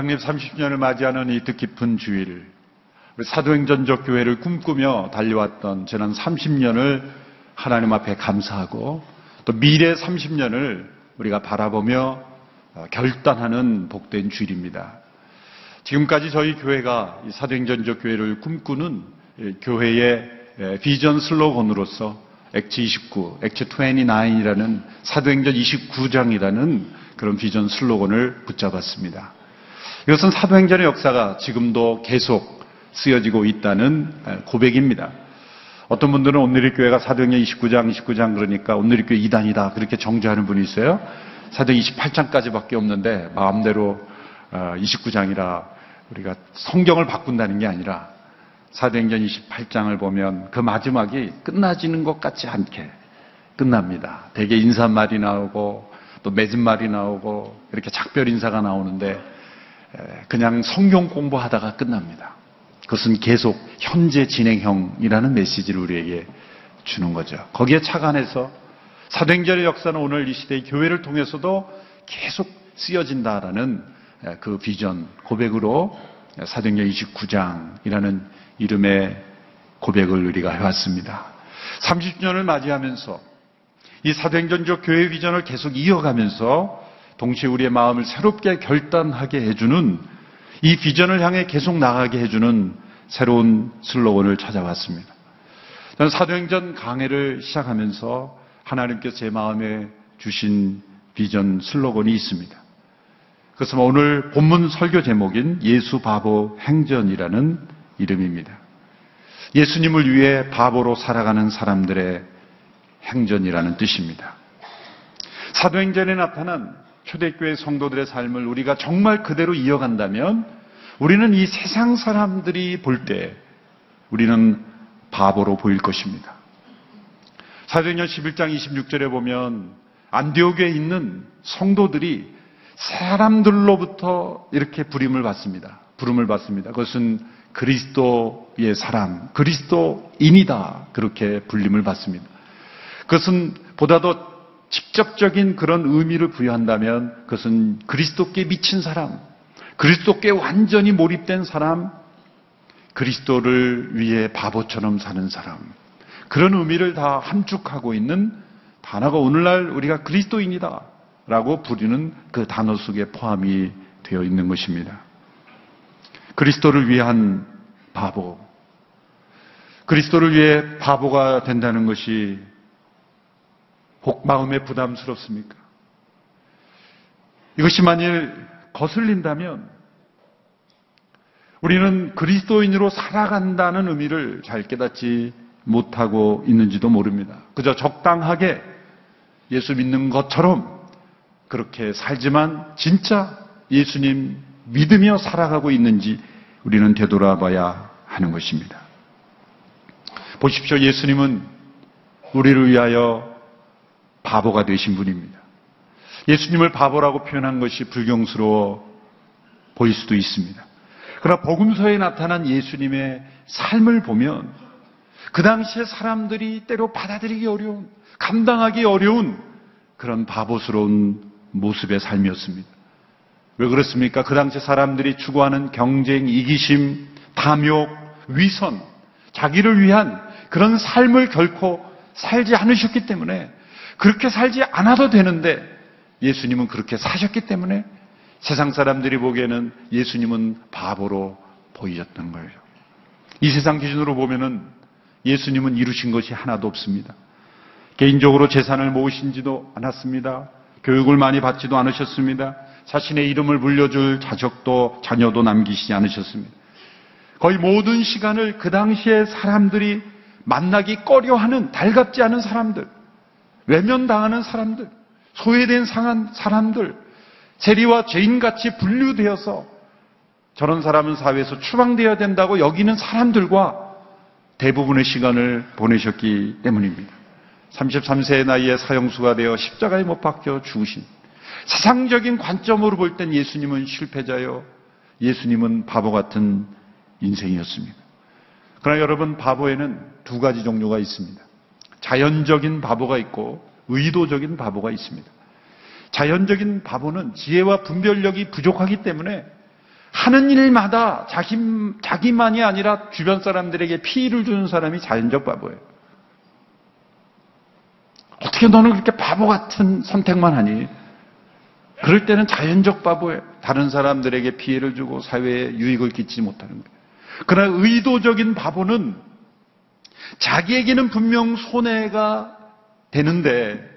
창립 30년을 맞이하는 이 뜻깊은 주일, 사도행전적 교회를 꿈꾸며 달려왔던 지난 30년을 하나님 앞에 감사하고 또 미래 30년을 우리가 바라보며 어, 결단하는 복된 주일입니다. 지금까지 저희 교회가 이 사도행전적 교회를 꿈꾸는 이 교회의 에, 비전 슬로건으로서 액치 29, 액치 29이라는 사도행전 29장이라는 그런 비전 슬로건을 붙잡았습니다. 이것은 사도행전의 역사가 지금도 계속 쓰여지고 있다는 에, 고백입니다. 어떤 분들은 온누리 교회가 사도행전 29장, 29장 그러니까 온누리 교회 2단이다 그렇게 정죄하는 분이 있어요. 사도행 28장까지밖에 없는데 마음대로 29장이라 우리가 성경을 바꾼다는 게 아니라 사도행전 28장을 보면 그 마지막이 끝나지는 것 같지 않게 끝납니다. 대개 인사말이 나오고 또 맺은말이 나오고 이렇게 작별 인사가 나오는데 그냥 성경 공부하다가 끝납니다. 그것은 계속 현재 진행형이라는 메시지를 우리에게 주는 거죠. 거기에 착안해서 사도행전의 역사는 오늘 이 시대의 교회를 통해서도 계속 쓰여진다라는 그 비전 고백으로 사도행전 29장이라는 이름의 고백을 우리가 해왔습니다. 30주년을 맞이하면서 이 사도행전적 교회 비전을 계속 이어가면서 동시에 우리의 마음을 새롭게 결단하게 해주는 이 비전을 향해 계속 나가게 해주는 새로운 슬로건을 찾아왔습니다. 저는 사도행전 강해를 시작하면서 하나님께서 제 마음에 주신 비전 슬로건이 있습니다. 그것은 오늘 본문 설교 제목인 예수 바보 행전이라는 이름입니다. 예수님을 위해 바보로 살아가는 사람들의 행전이라는 뜻입니다. 사도행전에 나타난 초대교회 성도들의 삶을 우리가 정말 그대로 이어간다면 우리는 이 세상 사람들이 볼 때 우리는 바보로 보일 것입니다. 사도행전 11장 26절에 보면 안디옥에 있는 성도들이 사람들로부터 이렇게 부림을 받습니다. 부름을 받습니다. 그것은 그리스도의 사람, 그리스도인이다. 그렇게 불림을 받습니다. 그것은 보다 더 직접적인 그런 의미를 부여한다면 그것은 그리스도께 미친 사람, 그리스도께 완전히 몰입된 사람, 그리스도를 위해 바보처럼 사는 사람. 그런 의미를 다 함축하고 있는 단어가 오늘날 우리가 그리스도인이다. 라고 부르는 그 단어 속에 포함이 되어 있는 것입니다. 그리스도를 위한 바보. 그리스도를 위해 바보가 된다는 것이 복 마음에 부담스럽습니까? 이것이 만일 거슬린다면 우리는 그리스도인으로 살아간다는 의미를 잘 깨닫지 못하고 있는지도 모릅니다. 그저 적당하게 예수 믿는 것처럼 그렇게 살지만 진짜 예수님 믿으며 살아가고 있는지 우리는 되돌아봐야 하는 것입니다. 보십시오. 예수님은 우리를 위하여 바보가 되신 분입니다. 예수님을 바보라고 표현한 것이 불경스러워 보일 수도 있습니다. 그러나 복음서에 나타난 예수님의 삶을 보면 그 당시에 사람들이 때로 받아들이기 어려운, 감당하기 어려운 그런 바보스러운 모습의 삶이었습니다. 왜 그렇습니까? 그 당시 사람들이 추구하는 경쟁, 이기심, 탐욕, 위선, 자기를 위한 그런 삶을 결코 살지 않으셨기 때문에 그렇게 살지 않아도 되는데 예수님은 그렇게 사셨기 때문에 세상 사람들이 보기에는 예수님은 바보로 보이셨던 거예요. 이 세상 기준으로 보면은 예수님은 이루신 것이 하나도 없습니다. 개인적으로 재산을 모으신지도 않았습니다. 교육을 많이 받지도 않으셨습니다. 자신의 이름을 물려줄 자적도 자녀도 남기시지 않으셨습니다. 거의 모든 시간을 그 당시에 사람들이 만나기 꺼려하는 달갑지 않은 사람들, 외면당하는 사람들, 소외된 상한 사람들, 세리와 죄인같이 분류되어서 저런 사람은 사회에서 추방되어야 된다고 여기는 사람들과 대부분의 시간을 보내셨기 때문입니다. 33세의 나이에 사형수가 되어 십자가에 못 박혀 죽으신 세상적인 관점으로 볼 땐 예수님은 실패자요. 예수님은 바보 같은 인생이었습니다. 그러나 여러분 바보에는 두 가지 종류가 있습니다. 자연적인 바보가 있고 의도적인 바보가 있습니다. 자연적인 바보는 지혜와 분별력이 부족하기 때문에 하는 일마다 자기, 자기만이 아니라 주변 사람들에게 피해를 주는 사람이 자연적 바보예요. 어떻게 너는 그렇게 바보 같은 선택만 하니? 그럴 때는 자연적 바보예요. 다른 사람들에게 피해를 주고 사회에 유익을 끼치지 못하는 거예요. 그러나 의도적인 바보는 자기에게는 분명 손해가 되는데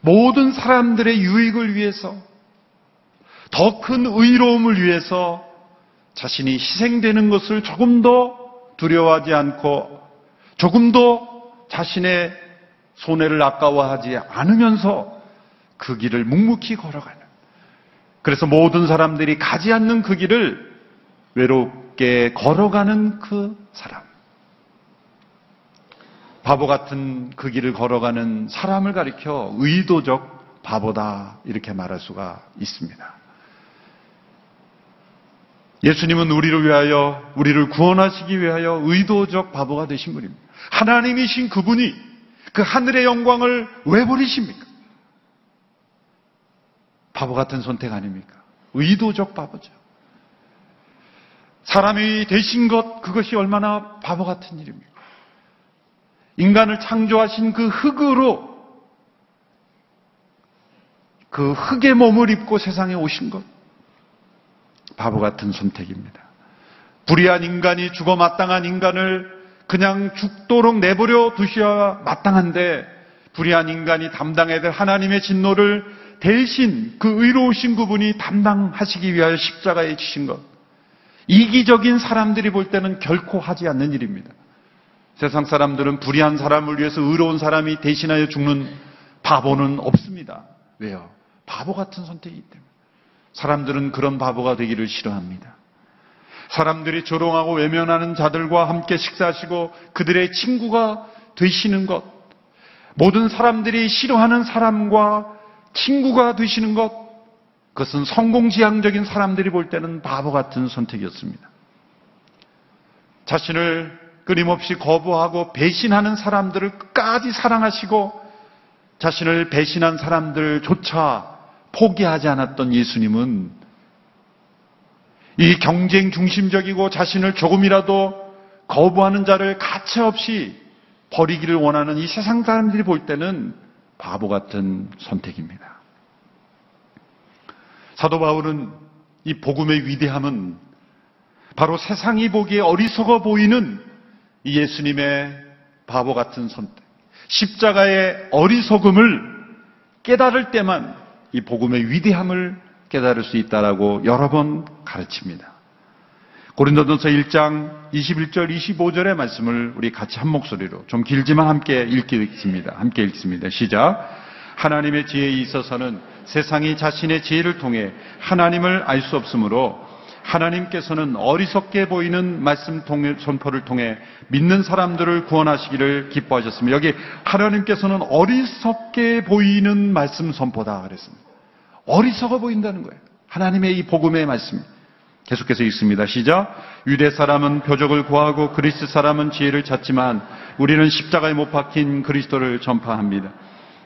모든 사람들의 유익을 위해서 더 큰 의로움을 위해서 자신이 희생되는 것을 조금 더 두려워하지 않고 조금 더 자신의 손해를 아까워하지 않으면서 그 길을 묵묵히 걸어가는 그래서 모든 사람들이 가지 않는 그 길을 외롭게 걸어가는 그 사람. 바보 같은 그 길을 걸어가는 사람을 가리켜 의도적 바보다 이렇게 말할 수가 있습니다. 예수님은 우리를 위하여 우리를 구원하시기 위하여 의도적 바보가 되신 분입니다. 하나님이신 그분이 그 하늘의 영광을 왜 버리십니까? 바보 같은 선택 아닙니까? 의도적 바보죠. 사람이 되신 것 그것이 얼마나 바보 같은 일입니까? 인간을 창조하신 그 흙으로 그 흙의 몸을 입고 세상에 오신 것 바보 같은 선택입니다. 불의한 인간이 죽어 마땅한 인간을 그냥 죽도록 내버려 두셔야 마땅한데 불의한 인간이 담당해야 될 하나님의 진노를 대신 그 의로우신 그분이 담당하시기 위하여 십자가에 지신 것. 이기적인 사람들이 볼 때는 결코 하지 않는 일입니다. 세상 사람들은 불의한 사람을 위해서 의로운 사람이 대신하여 죽는 바보는 없습니다. 왜요? 바보 같은 선택이기 때문에. 사람들은 그런 바보가 되기를 싫어합니다. 사람들이 조롱하고 외면하는 자들과 함께 식사하시고 그들의 친구가 되시는 것. 모든 사람들이 싫어하는 사람과 친구가 되시는 것. 그것은 성공지향적인 사람들이 볼 때는 바보 같은 선택이었습니다. 자신을 끊임없이 거부하고 배신하는 사람들을 끝까지 사랑하시고 자신을 배신한 사람들조차 포기하지 않았던 예수님은 이 경쟁 중심적이고 자신을 조금이라도 거부하는 자를 가차없이 버리기를 원하는 이 세상 사람들이 볼 때는 바보 같은 선택입니다. 사도 바울은 이 복음의 위대함은 바로 세상이 보기에 어리석어 보이는 이 예수님의 바보 같은 선택, 십자가의 어리석음을 깨달을 때만 이 복음의 위대함을 깨달을 수 있다라고 여러 번 가르칩니다. 고린도전서 1장 21절 25절의 말씀을 우리 같이 한 목소리로 좀 길지만 함께 읽겠습니다. 함께 읽습니다. 시작. 하나님의 지혜에 있어서는 세상이 자신의 지혜를 통해 하나님을 알 수 없으므로 하나님께서는 어리석게 보이는 말씀 선포를 통해 믿는 사람들을 구원하시기를 기뻐하셨습니다. 여기 하나님께서는 어리석게 보이는 말씀 선포다 그랬습니다. 어리석어 보인다는 거예요. 하나님의 이 복음의 말씀. 계속해서 읽습니다. 시작. 유대 사람은 표적을 구하고 그리스 사람은 지혜를 찾지만 우리는 십자가에 못 박힌 그리스도를 전파합니다.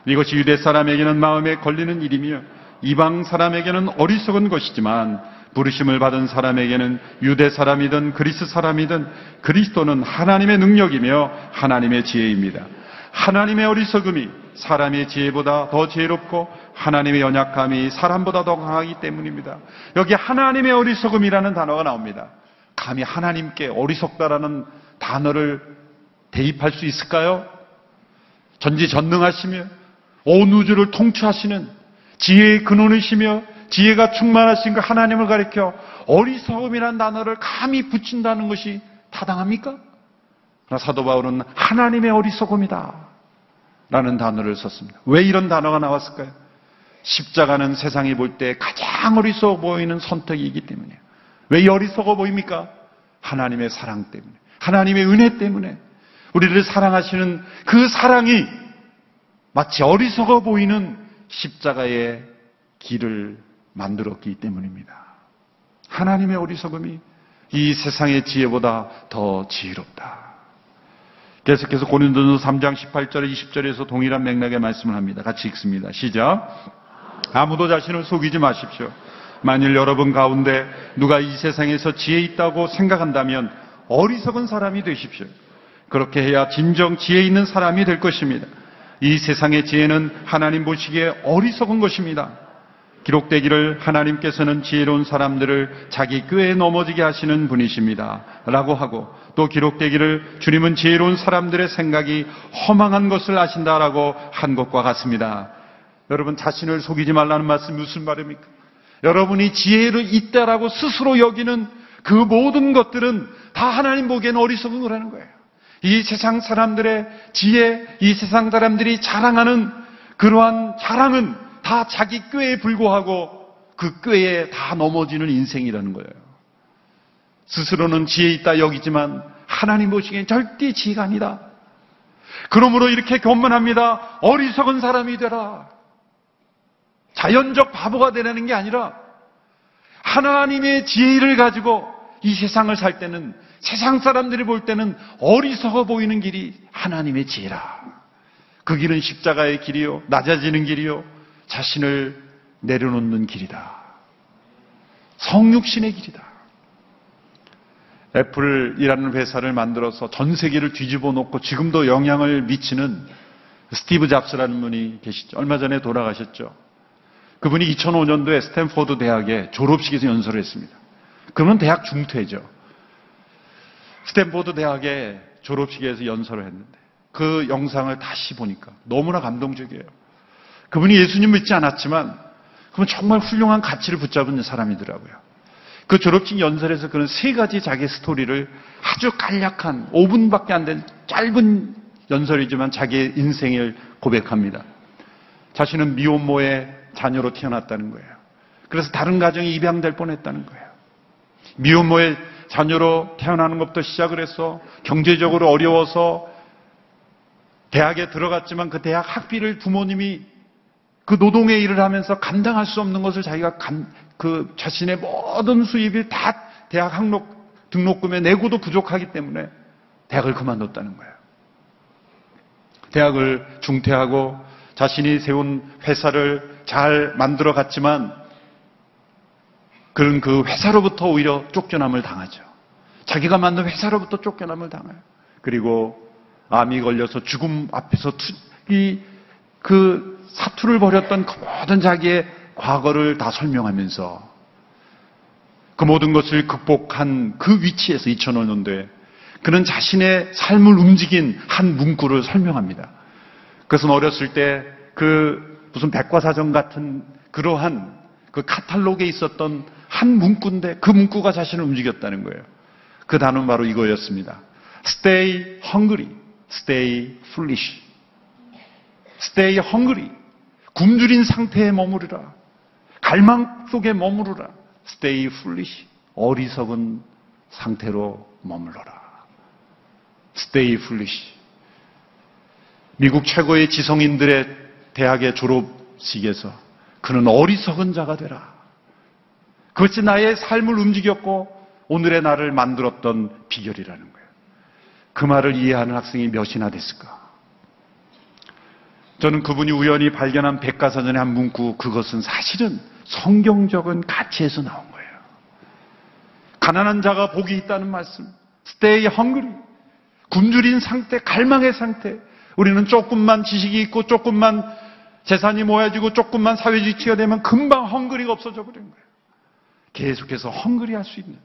이것이 유대 사람에게는 마음에 걸리는 일이며 이방 사람에게는 어리석은 것이지만 부르심을 받은 사람에게는 유대 사람이든 그리스 사람이든 그리스도는 하나님의 능력이며 하나님의 지혜입니다. 하나님의 어리석음이 사람의 지혜보다 더 지혜롭고 하나님의 연약함이 사람보다 더 강하기 때문입니다. 여기 하나님의 어리석음이라는 단어가 나옵니다. 감히 하나님께 어리석다라는 단어를 대입할 수 있을까요? 전지전능하시며 온 우주를 통치하시는 지혜의 근원이시며 지혜가 충만하신 그 하나님을 가리켜 어리석음이라는 단어를 감히 붙인다는 것이 타당합니까? 그러나 사도 바울은 하나님의 어리석음이다. 라는 단어를 썼습니다. 왜 이런 단어가 나왔을까요? 십자가는 세상이 볼 때 가장 어리석어 보이는 선택이기 때문이에요. 왜 어리석어 보입니까? 하나님의 사랑 때문에. 하나님의 은혜 때문에. 우리를 사랑하시는 그 사랑이 마치 어리석어 보이는 십자가의 길을 만들었기 때문입니다. 하나님의 어리석음이 이 세상의 지혜보다 더 지혜롭다. 계속해서 고린도전서 3장 18절에 20절에서 동일한 맥락의 말씀을 합니다. 같이 읽습니다. 시작. 아무도 자신을 속이지 마십시오. 만일 여러분 가운데 누가 이 세상에서 지혜 있다고 생각한다면 어리석은 사람이 되십시오. 그렇게 해야 진정 지혜 있는 사람이 될 것입니다. 이 세상의 지혜는 하나님 보시기에 어리석은 것입니다. 기록되기를 하나님께서는 지혜로운 사람들을 자기 꾀에 넘어지게 하시는 분이십니다. 라고 하고 또 기록되기를 주님은 지혜로운 사람들의 생각이 허망한 것을 아신다라고 한 것과 같습니다. 여러분 자신을 속이지 말라는 말씀이 무슨 말입니까? 여러분이 지혜를 있다라고 스스로 여기는 그 모든 것들은 다 하나님 보기에는 어리석은 거라는 거예요. 이 세상 사람들의 지혜, 이 세상 사람들이 자랑하는 그러한 자랑은 다 자기 꾀에 불과하고 그 꾀에 다 넘어지는 인생이라는 거예요. 스스로는 지혜 있다 여기지만 하나님 보시기엔 절대 지혜가 아니다. 그러므로 이렇게 교만합니다. 어리석은 사람이 되라. 자연적 바보가 되라는 게 아니라 하나님의 지혜를 가지고 이 세상을 살 때는 세상 사람들이 볼 때는 어리석어 보이는 길이 하나님의 지혜라. 그 길은 십자가의 길이요. 낮아지는 길이요. 자신을 내려놓는 길이다. 성육신의 길이다. 애플이라는 회사를 만들어서 전 세계를 뒤집어 놓고 지금도 영향을 미치는 스티브 잡스라는 분이 계시죠. 얼마 전에 돌아가셨죠. 그분이 2005년도에 스탠포드 대학의 졸업식에서 연설을 했습니다. 그러면 대학 중퇴죠. 스탠포드 대학의 졸업식에서 연설을 했는데 그 영상을 다시 보니까 너무나 감동적이에요. 그분이 예수님 믿지 않았지만 그분 정말 훌륭한 가치를 붙잡은 사람이더라고요. 그 졸업식 연설에서 그런 세 가지 자기 스토리를 아주 간략한 5분밖에 안 된 짧은 연설이지만 자기의 인생을 고백합니다. 자신은 미혼모의 자녀로 태어났다는 거예요. 그래서 다른 가정이 입양될 뻔했다는 거예요. 미혼모의 자녀로 태어나는 것부터 시작을 해서 경제적으로 어려워서 대학에 들어갔지만 그 대학 학비를 부모님이 그 노동의 일을 하면서 감당할 수 없는 것을 자기가 감, 그 자신의 모든 수입이 다 대학 학록 등록금에 내고도 부족하기 때문에 대학을 그만뒀다는 거예요. 대학을 중퇴하고 자신이 세운 회사를 잘 만들어 갔지만 그런 그 회사로부터 오히려 쫓겨남을 당하죠. 자기가 만든 회사로부터 쫓겨남을 당해요. 그리고 암이 걸려서 죽음 앞에서 투, 이, 그 사투를 벌였던 그 모든 자기의 과거를 다 설명하면서 그 모든 것을 극복한 그 위치에서 2005년도에 그는 자신의 삶을 움직인 한 문구를 설명합니다. 그것은 어렸을 때 그 무슨 백과사전 같은 그러한 그 카탈로그에 있었던 한 문구인데 그 문구가 자신을 움직였다는 거예요. 그 단어는 바로 이거였습니다. Stay hungry, stay foolish. Stay hungry. 굶주린 상태에 머무르라. 갈망 속에 머무르라. Stay foolish. 어리석은 상태로 머물러라. Stay foolish. 미국 최고의 지성인들의 대학의 졸업식에서 그는 어리석은 자가 되라. 그것이 나의 삶을 움직였고 오늘의 나를 만들었던 비결이라는 거예요. 그 말을 이해하는 학생이 몇이나 됐을까? 저는 그분이 우연히 발견한 백과사전의 한 문구, 그것은 사실은 성경적인 가치에서 나온 거예요. 가난한 자가 복이 있다는 말씀. Stay hungry. 굶주린 상태, 갈망의 상태. 우리는 조금만 지식이 있고 조금만 재산이 모여지고 조금만 사회지치가 되면 금방 헝그리가 없어져 버리는 거예요. 계속해서 헝그리 할 수 있는.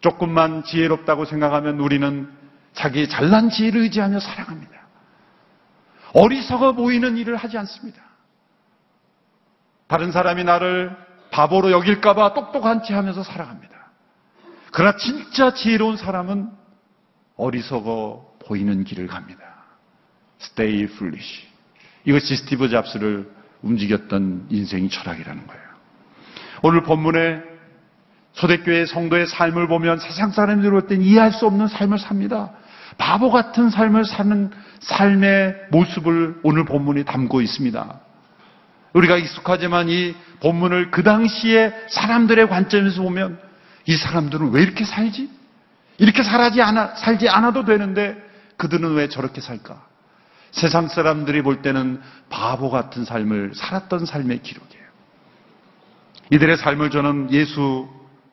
조금만 지혜롭다고 생각하면 우리는 자기의 잘난 지혜를 의지하며 살아갑니다. 어리석어 보이는 일을 하지 않습니다. 다른 사람이 나를 바보로 여길까봐 똑똑한 체 하면서 살아갑니다. 그러나 진짜 지혜로운 사람은 어리석어 보이는 길을 갑니다. Stay foolish. 이것이 스티브 잡스를 움직였던 인생의 철학이라는 거예요. 오늘 본문에 초대교회 성도의 삶을 보면 세상 사람들이 볼땐 이해할 수 없는 삶을 삽니다. 바보 같은 삶을 사는 삶의 모습을 오늘 본문이 담고 있습니다. 우리가 익숙하지만 이 본문을 그 당시에 사람들의 관점에서 보면 이 사람들은 왜 이렇게 살지? 이렇게 살지 않아, 살지 않아도 되는데 그들은 왜 저렇게 살까? 세상 사람들이 볼 때는 바보 같은 삶을 살았던 삶의 기록이에요. 이들의 삶을 저는 예수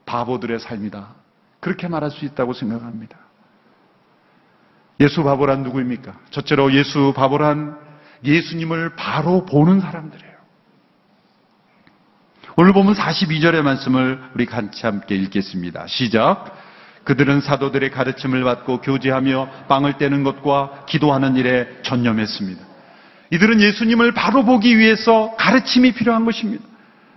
바보들의 삶이다. 그렇게 말할 수 있다고 생각합니다. 예수 바보란 누구입니까? 첫째로 예수 바보란 예수님을 바로 보는 사람들이에요. 오늘 보면 42절의 말씀을 우리 같이 함께 읽겠습니다. 시작. 그들은 사도들의 가르침을 받고 교제하며 빵을 떼는 것과 기도하는 일에 전념했습니다. 이들은 예수님을 바로 보기 위해서 가르침이 필요한 것입니다.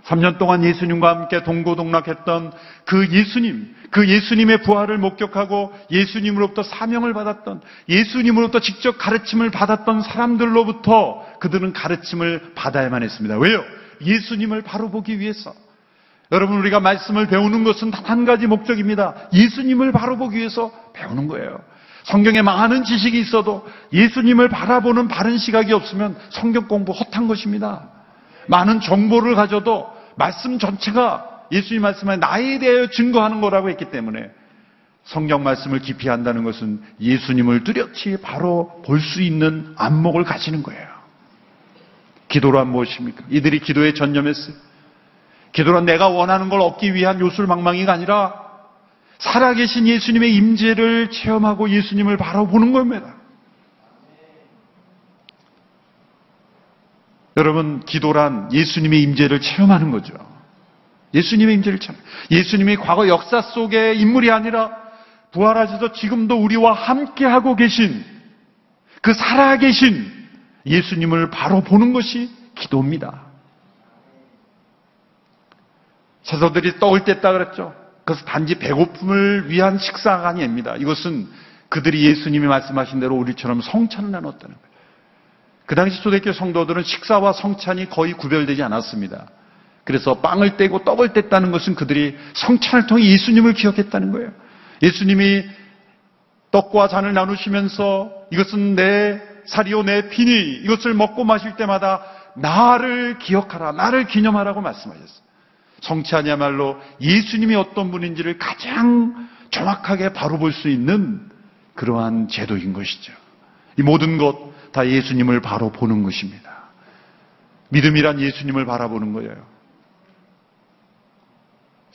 3년 동안 예수님과 함께 동고동락했던 그 예수님, 그 예수님의 부활을 목격하고 예수님으로부터 사명을 받았던 예수님으로부터 직접 가르침을 받았던 사람들로부터 그들은 가르침을 받아야만 했습니다. 왜요? 예수님을 바로 보기 위해서. 여러분, 우리가 말씀을 배우는 것은 단 한 가지 목적입니다. 예수님을 바로 보기 위해서 배우는 거예요. 성경에 많은 지식이 있어도 예수님을 바라보는 바른 시각이 없으면 성경 공부 헛한 것입니다. 많은 정보를 가져도 말씀 전체가 예수님 말씀에 나에 대하여 증거하는 거라고 했기 때문에 성경 말씀을 깊이 한다는 것은 예수님을 뚜렷이 바로 볼 수 있는 안목을 가지는 거예요. 기도란 무엇입니까? 이들이 기도에 전념했어요. 기도란 내가 원하는 걸 얻기 위한 요술망망이가 아니라 살아계신 예수님의 임재를 체험하고 예수님을 바라보는 겁니다. 여러분, 기도란 예수님의 임재를 체험하는 거죠. 예수님의 임재를 체험. 예수님이 과거 역사 속의 인물이 아니라 부활하셔서 지금도 우리와 함께 하고 계신 그 살아계신 예수님을 바로 보는 것이 기도입니다. 사도들이 떡을 뗐다 그랬죠. 그것은 단지 배고픔을 위한 식사가 아닙니다. 이것은 그들이 예수님이 말씀하신 대로 우리처럼 성찬을 나눴다는 거예요. 그 당시 초대교회 성도들은 식사와 성찬이 거의 구별되지 않았습니다. 그래서 빵을 떼고 떡을 뗐다는 것은 그들이 성찬을 통해 예수님을 기억했다는 거예요. 예수님이 떡과 잔을 나누시면서 이것은 내 살이요 내 피니 이것을 먹고 마실 때마다 나를 기억하라 나를 기념하라고 말씀하셨어요. 성찬이야말로 예수님이 어떤 분인지를 가장 정확하게 바로 볼 수 있는 그러한 제도인 것이죠. 이 모든 것 다 예수님을 바로 보는 것입니다. 믿음이란 예수님을 바라보는 거예요.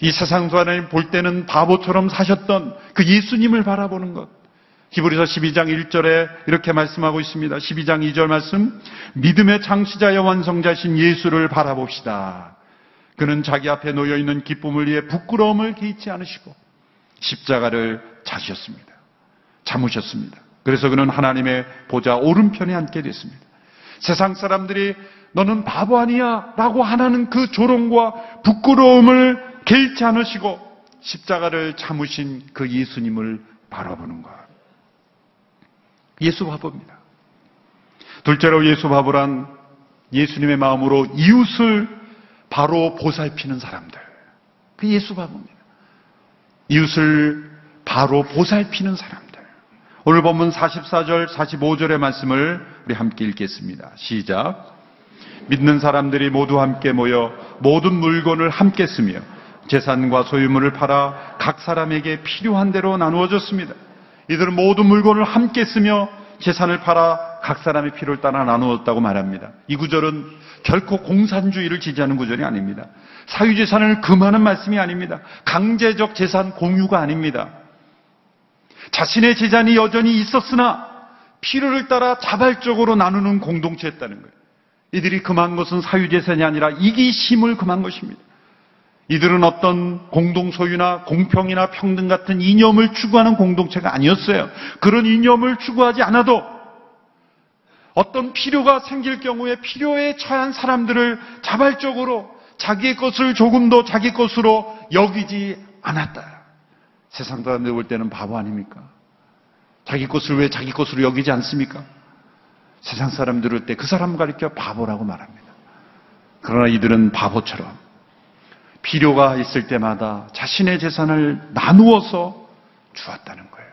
이 세상 사람이 볼 때는 바보처럼 사셨던 그 예수님을 바라보는 것. 히브리서 12장 1절에 이렇게 말씀하고 있습니다. 12장 2절 말씀. 믿음의 창시자여 완성자신 예수를 바라봅시다. 그는 자기 앞에 놓여 있는 기쁨을 위해 부끄러움을 개의치 않으시고 십자가를 자셨습니다. 참으셨습니다. 그래서 그는 하나님의 보좌 오른편에 앉게 됐습니다. 세상 사람들이 너는 바보 아니야 라고 하는 그 조롱과 부끄러움을 개의치 않으시고 십자가를 참으신 그 예수님을 바라보는 것. 예수 바보입니다. 둘째로 예수 바보란 예수님의 마음으로 이웃을 바로 보살피는 사람들. 그 예수 바보입니다. 이웃을 바로 보살피는 사람들. 오늘 본문 44절, 45절의 말씀을 우리 함께 읽겠습니다. 시작. 믿는 사람들이 모두 함께 모여 모든 물건을 함께 쓰며 재산과 소유물을 팔아 각 사람에게 필요한 대로 나누어 줬습니다. 이들은 모든 물건을 함께 쓰며 재산을 팔아 각 사람의 필요를 따라 나누었다고 말합니다. 이 구절은 결코 공산주의를 지지하는 구절이 아닙니다. 사유재산을 금하는 말씀이 아닙니다. 강제적 재산 공유가 아닙니다. 자신의 재산이 여전히 있었으나 필요를 따라 자발적으로 나누는 공동체였다는 거예요. 이들이 금한 것은 사유재산이 아니라 이기심을 금한 것입니다. 이들은 어떤 공동소유나 공평이나 평등 같은 이념을 추구하는 공동체가 아니었어요. 그런 이념을 추구하지 않아도 어떤 필요가 생길 경우에 필요에 처한 사람들을 자발적으로 자기의 것을 조금 더 자기 것으로 여기지 않았다. 세상 사람들 볼 때는 바보 아닙니까? 자기 것을 왜 자기 것으로 여기지 않습니까? 세상 사람들 볼때그 사람 가리켜 바보라고 말합니다. 그러나 이들은 바보처럼 필요가 있을 때마다 자신의 재산을 나누어서 주었다는 거예요.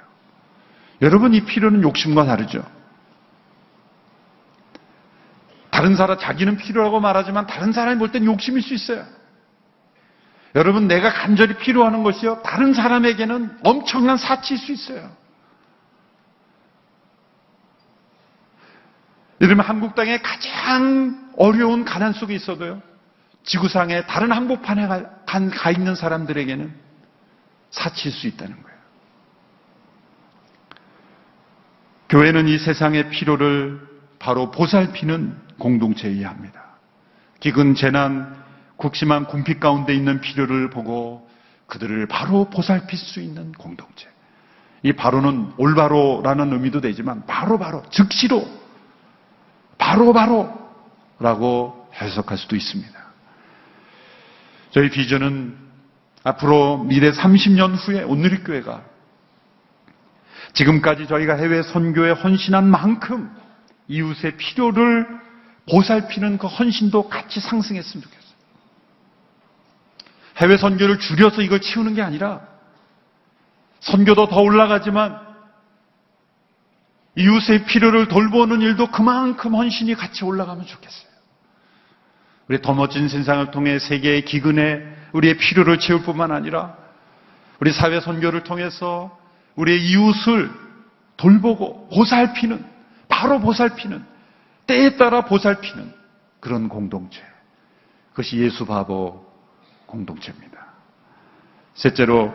여러분 이 필요는 욕심과 다르죠. 다른 사람 자기는 필요라고 말하지만 다른 사람이 볼 땐 욕심일 수 있어요. 여러분 내가 간절히 필요하는 것이요 다른 사람에게는 엄청난 사치일 수 있어요. 들면 한국 땅에 가장 어려운 가난 속에 있어도요 지구상의 다른 항복판에 가, 간- 가 있는 사람들에게는 사치일 수 있다는 거예요. 교회는 이 세상의 필요를 바로 보살피는 공동체여야 합니다. 기근, 재난, 국심한 궁핍 가운데 있는 필요를 보고 그들을 바로 보살필 수 있는 공동체. 이 바로는 올바로라는 의미도 되지만 바로 바로, 즉시로, 바로바로라고 해석할 수도 있습니다. 저희 비전은 앞으로 미래 30년 후에 온누리교회가 지금까지 저희가 해외 선교에 헌신한 만큼 이웃의 필요를 보살피는 그 헌신도 같이 상승했으면 좋겠어요. 해외 선교를 줄여서 이걸 채우는 게 아니라 선교도 더 올라가지만 이웃의 필요를 돌보는 일도 그만큼 헌신이 같이 올라가면 좋겠어요. 우리 더 멋진 세상을 통해 세계의 기근에 우리의 필요를 채울 뿐만 아니라 우리 사회 선교를 통해서 우리의 이웃을 돌보고 보살피는 바로 보살피는 때에 따라 보살피는 그런 공동체. 그것이 예수 바보 공동체입니다. 셋째로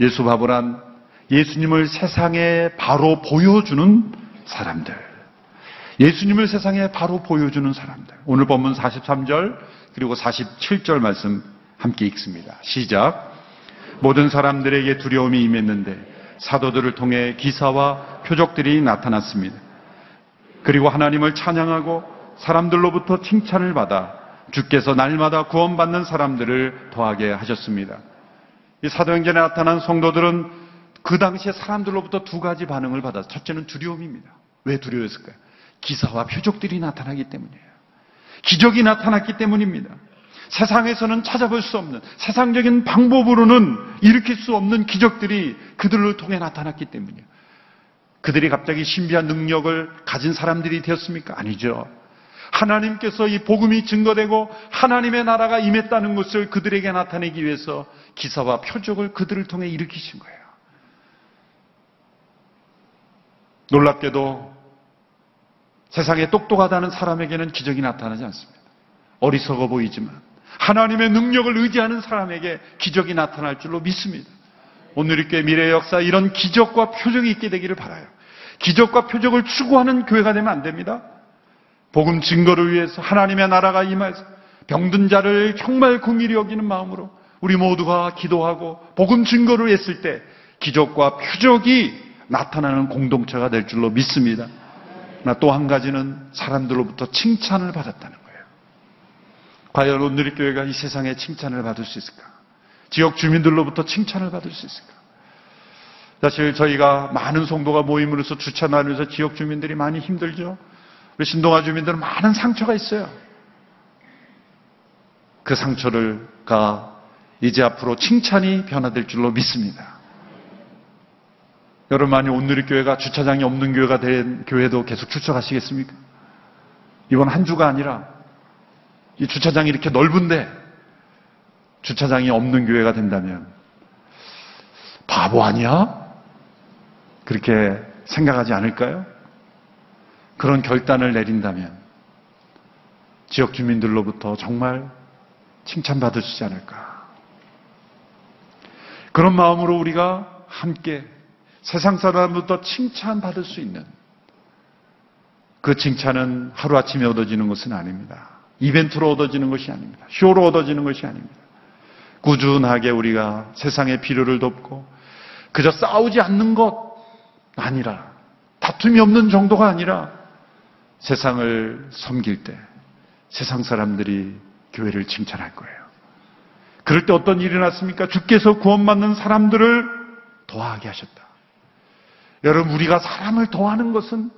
예수 바보란 예수님을 세상에 바로 보여주는 사람들. 예수님을 세상에 바로 보여주는 사람들. 오늘 본문 43절 그리고 47절 말씀 함께 읽습니다. 시작. 모든 사람들에게 두려움이 임했는데 사도들을 통해 기사와 표적들이 나타났습니다. 그리고 하나님을 찬양하고 사람들로부터 칭찬을 받아 주께서 날마다 구원받는 사람들을 더하게 하셨습니다. 이 사도행전에 나타난 성도들은 그 당시에 사람들로부터 두 가지 반응을 받았어요. 첫째는 두려움입니다. 왜 두려웠을까요? 기사와 표적들이 나타나기 때문이에요. 기적이 나타났기 때문입니다. 세상에서는 찾아볼 수 없는 세상적인 방법으로는 일으킬 수 없는 기적들이 그들을 통해 나타났기 때문이에요. 그들이 갑자기 신비한 능력을 가진 사람들이 되었습니까? 아니죠. 하나님께서 이 복음이 증거되고 하나님의 나라가 임했다는 것을 그들에게 나타내기 위해서 기사와 표적을 그들을 통해 일으키신 거예요. 놀랍게도 세상에 똑똑하다는 사람에게는 기적이 나타나지 않습니다. 어리석어 보이지만 하나님의 능력을 의지하는 사람에게 기적이 나타날 줄로 믿습니다. 오늘 이렇게 미래의 역사 이런 기적과 표적이 있게 되기를 바라요. 기적과 표적을 추구하는 교회가 되면 안 됩니다. 복음 증거를 위해서 하나님의 나라가 임해서 병든 자를 정말 긍휼히 여기는 마음으로 우리 모두가 기도하고 복음 증거를 했을 때 기적과 표적이 나타나는 공동체가 될 줄로 믿습니다. 또한 가지는 사람들로부터 칭찬을 받았다는 거예요. 과연 오늘의 교회가 이 세상에 칭찬을 받을 수 있을까? 지역 주민들로부터 칭찬을 받을 수 있을까? 사실 저희가 많은 성도가 모임으로서 주차 나누면서 지역 주민들이 많이 힘들죠. 우리 신동아 주민들은 많은 상처가 있어요. 그 상처를가 이제 앞으로 칭찬이 변화될 줄로 믿습니다. 여러분 만약 오늘의 교회가 주차장이 없는 교회가 된 교회도 계속 추천하시겠습니까? 이번 한 주가 아니라 이 주차장이 이렇게 넓은데 주차장이 없는 교회가 된다면 바보 아니야? 그렇게 생각하지 않을까요? 그런 결단을 내린다면 지역 주민들로부터 정말 칭찬받을 수 있지 않을까. 그런 마음으로 우리가 함께 세상 사람부터 칭찬받을 수 있는 그 칭찬은 하루아침에 얻어지는 것은 아닙니다. 이벤트로 얻어지는 것이 아닙니다. 쇼로 얻어지는 것이 아닙니다. 꾸준하게 우리가 세상의 필요를 돕고 그저 싸우지 않는 것 아니라 다툼이 없는 정도가 아니라 세상을 섬길 때 세상 사람들이 교회를 칭찬할 거예요. 그럴 때 어떤 일이 났습니까? 주께서 구원받는 사람들을 더하게 하셨다. 여러분, 우리가 사람을 더하는 것은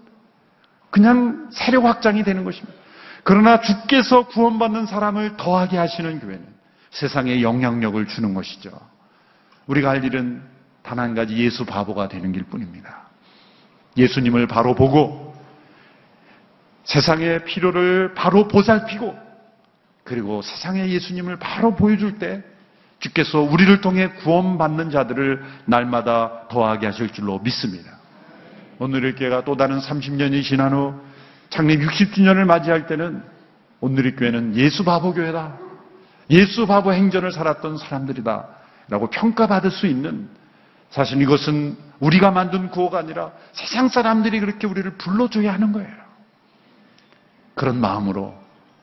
그냥 세력 확장이 되는 것입니다. 그러나 주께서 구원받는 사람을 더하게 하시는 교회는 세상에 영향력을 주는 것이죠. 우리가 할 일은 단 한 가지 예수 바보가 되는 길 뿐입니다. 예수님을 바로 보고 세상의 필요를 바로 보살피고 그리고 세상에 예수님을 바로 보여줄 때 주께서 우리를 통해 구원받는 자들을 날마다 더하게 하실 줄로 믿습니다. 오늘의 교회가 또 다른 30년이 지난 후 창립 60주년을 맞이할 때는 오늘의 교회는 예수 바보 교회다. 예수 바보 행전을 살았던 사람들이다. 라고 평가받을 수 있는 사실 이것은 우리가 만든 구호가 아니라 세상 사람들이 그렇게 우리를 불러줘야 하는 거예요. 그런 마음으로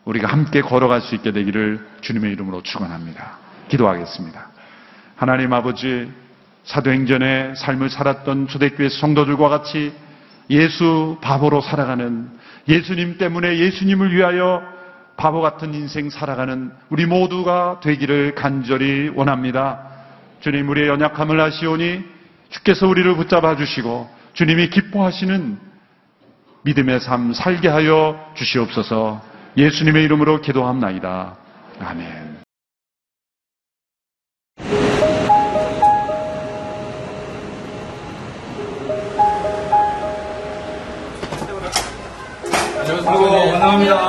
우리가 함께 걸어갈 수 있게 되기를 주님의 이름으로 축원합니다. 기도하겠습니다. 하나님 아버지 사도행전의 삶을 살았던 초대교회 성도들과 같이 예수 바보로 살아가는 예수님 때문에 예수님을 위하여 바보 같은 인생 살아가는 우리 모두가 되기를 간절히 원합니다. 주님 우리의 연약함을 아시오니 주께서 우리를 붙잡아 주시고 주님이 기뻐하시는 믿음의 삶 살게 하여 주시옵소서 예수님의 이름으로 기도합나이다. 아멘. 아이고, 감사합니다.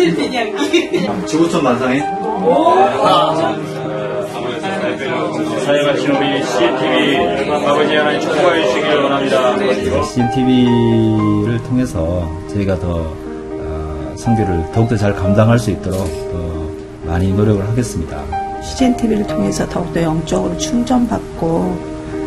하늘 대냥이. 지구촌 만상에 사역하신 우리 CNTV 아버지 하나님 축복하여 주시길 원합니다. CNTV를 통해서 저희가 더 어, 성교를 더욱더 잘 감당할 수 있도록 더 많이 노력을 하겠습니다. CGN TV를 통해서 더욱더 영적으로 충전받고